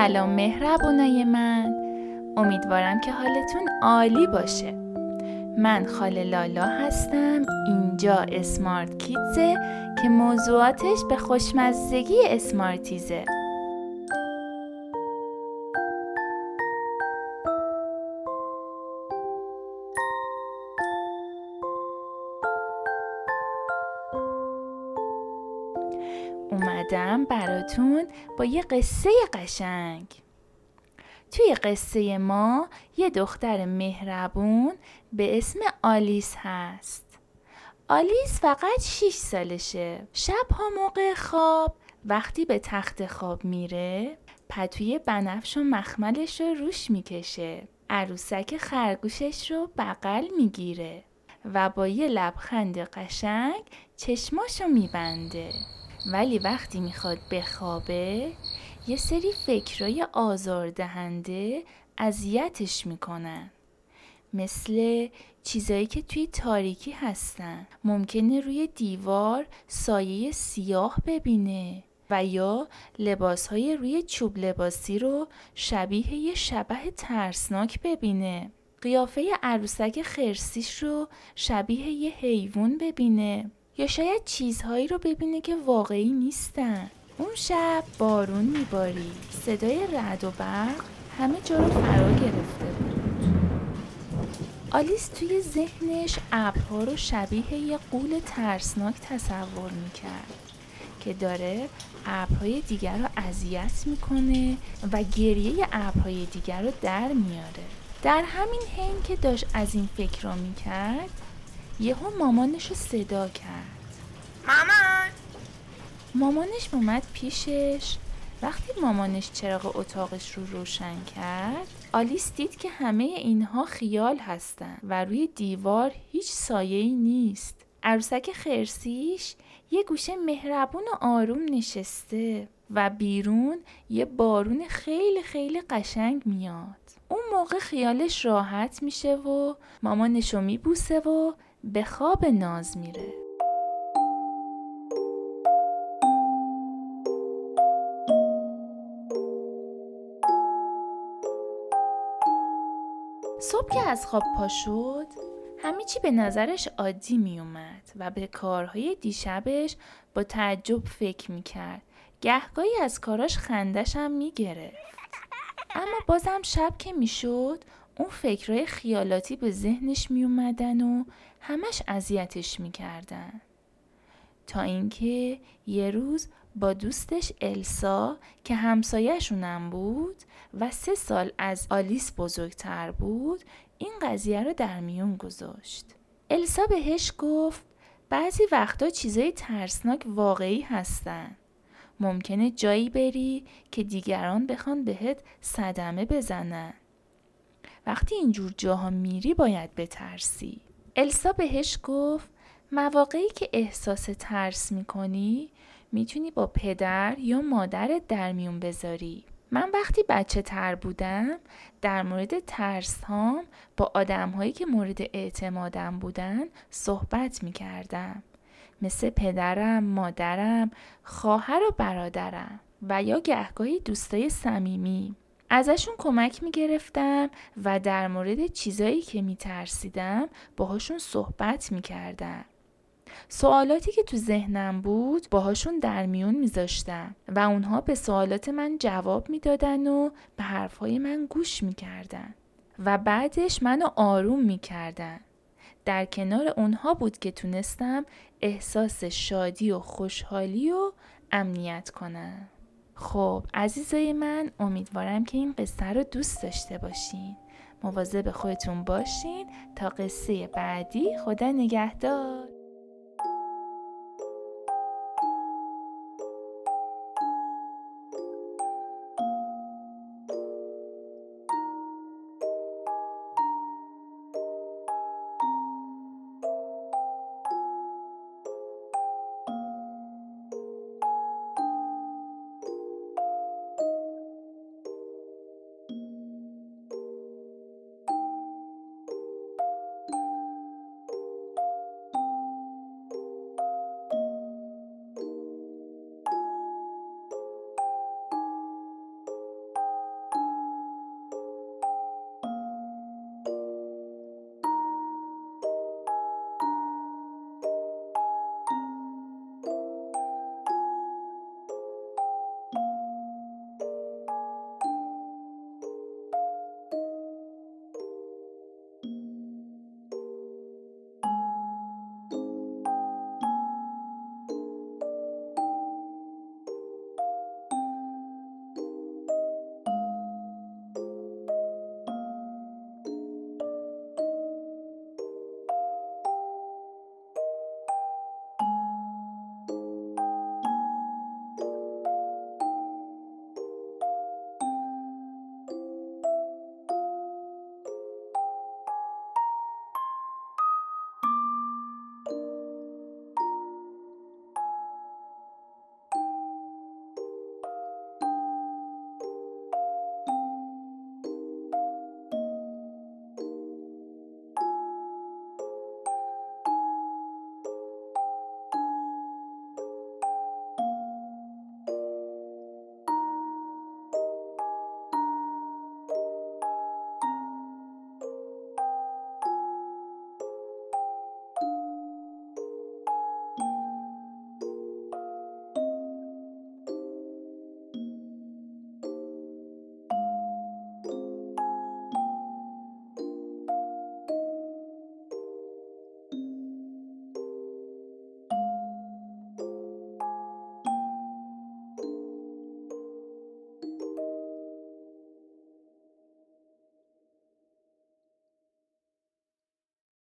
سلام مهربونای من. امیدوارم که حالتون عالی باشه. من خاله لالا هستم. اینجا اسمارت کیتزه که موضوعاتش به خوشمزدگی اسمارتیزه. اومدم براتون با یه قصه قشنگ. توی قصه ما یه دختر مهربون به اسم آلیس هست. آلیس فقط 6 سالشه. شبها موقع خواب وقتی به تخت خواب میره پتوی بنفش و مخملش رو روش می‌کشه. عروسک خرگوشش رو بغل می‌گیره و با یه لبخند قشنگ چشماشو میبنده. ولی وقتی می‌خواد بخوابه یه سری فکرای آزاردهنده اذیتش می‌کنن. مثل چیزایی که توی تاریکی هستن. ممکنه روی دیوار سایه سیاه ببینه و یا لباسهای روی چوب لباسی رو شبیه یه شبه ترسناک ببینه. قیافه عروسک خرسیش رو شبیه یه حیوان ببینه. یا شاید چیزهایی رو ببینه که واقعی نیستن. اون شب بارون میباری. صدای رعد و برق همه جا رو فرا گرفته بود. آلیس توی ذهنش ابرها رو شبیه یه قول ترسناک تصور می‌کرد که داره ابرهای دیگر رو اذیت می‌کنه و گریه ابرهای دیگر رو در میاره. در همین حین که داشت از این فکر رو می‌کرد یهو مامانش رو صدا کرد. مامان! مامانش اومد پیشش. وقتی مامانش چراغ اتاقش رو روشن کرد آلیس دید که همه اینها خیال هستن و روی دیوار هیچ سایه‌ای نیست. عروسک خرسیش یه گوشه مهربون و آروم نشسته و بیرون یه بارون خیلی خیلی قشنگ میاد. اون موقع خیالش راحت میشه و مامانشو میبوسه و به خواب ناز میره صبح که از خواب پا شد همه چی به نظرش عادی می اومد و به کارهای دیشبش با تعجب فکر می کرد. گهگاهی از کاراش خندش هم می گرفت. اما بازم شب که می شد اون فکرهای خیالاتی به ذهنش می اومدن و همش اذیتش می کردن. تا اینکه یه روز با دوستش السا که همسایهشونم بود و سه سال از آلیس بزرگتر بود این قضیه رو در میون گذاشت. السا بهش گفت بعضی وقتا چیزای ترسناک واقعی هستن. ممکنه جایی بری که دیگران بخوان بهت صدمه بزنن. وقتی اینجور جاها میری باید بترسی. السا بهش گفت مواقعی که احساس ترس می‌کنی می‌تونی با پدر یا مادرت در میون بذاری. من وقتی بچه تر بودم در مورد ترس هام با آدم هایی که مورد اعتمادم بودن صحبت می کردم. مثل پدرم، مادرم، خواهر و برادرم و یا گهگاهی دوستای صمیمی. ازشون کمک می گرفتم و در مورد چیزایی که می ترسیدم باهاشون صحبت می کردم. سوالاتی که تو ذهنم بود باهاشون در میون میذاشتم و اونها به سوالات من جواب می‌دادن و به حرفهای من گوش می‌کردن و بعدش منو آروم می‌کردن در کنار اونها بود که تونستم احساس شادی و خوشحالی و امنیت کنم خب عزیزای من امیدوارم که این قصه رو دوست داشته باشین. مواظب خودتون باشین. تا قصه بعدی خدا نگهدار.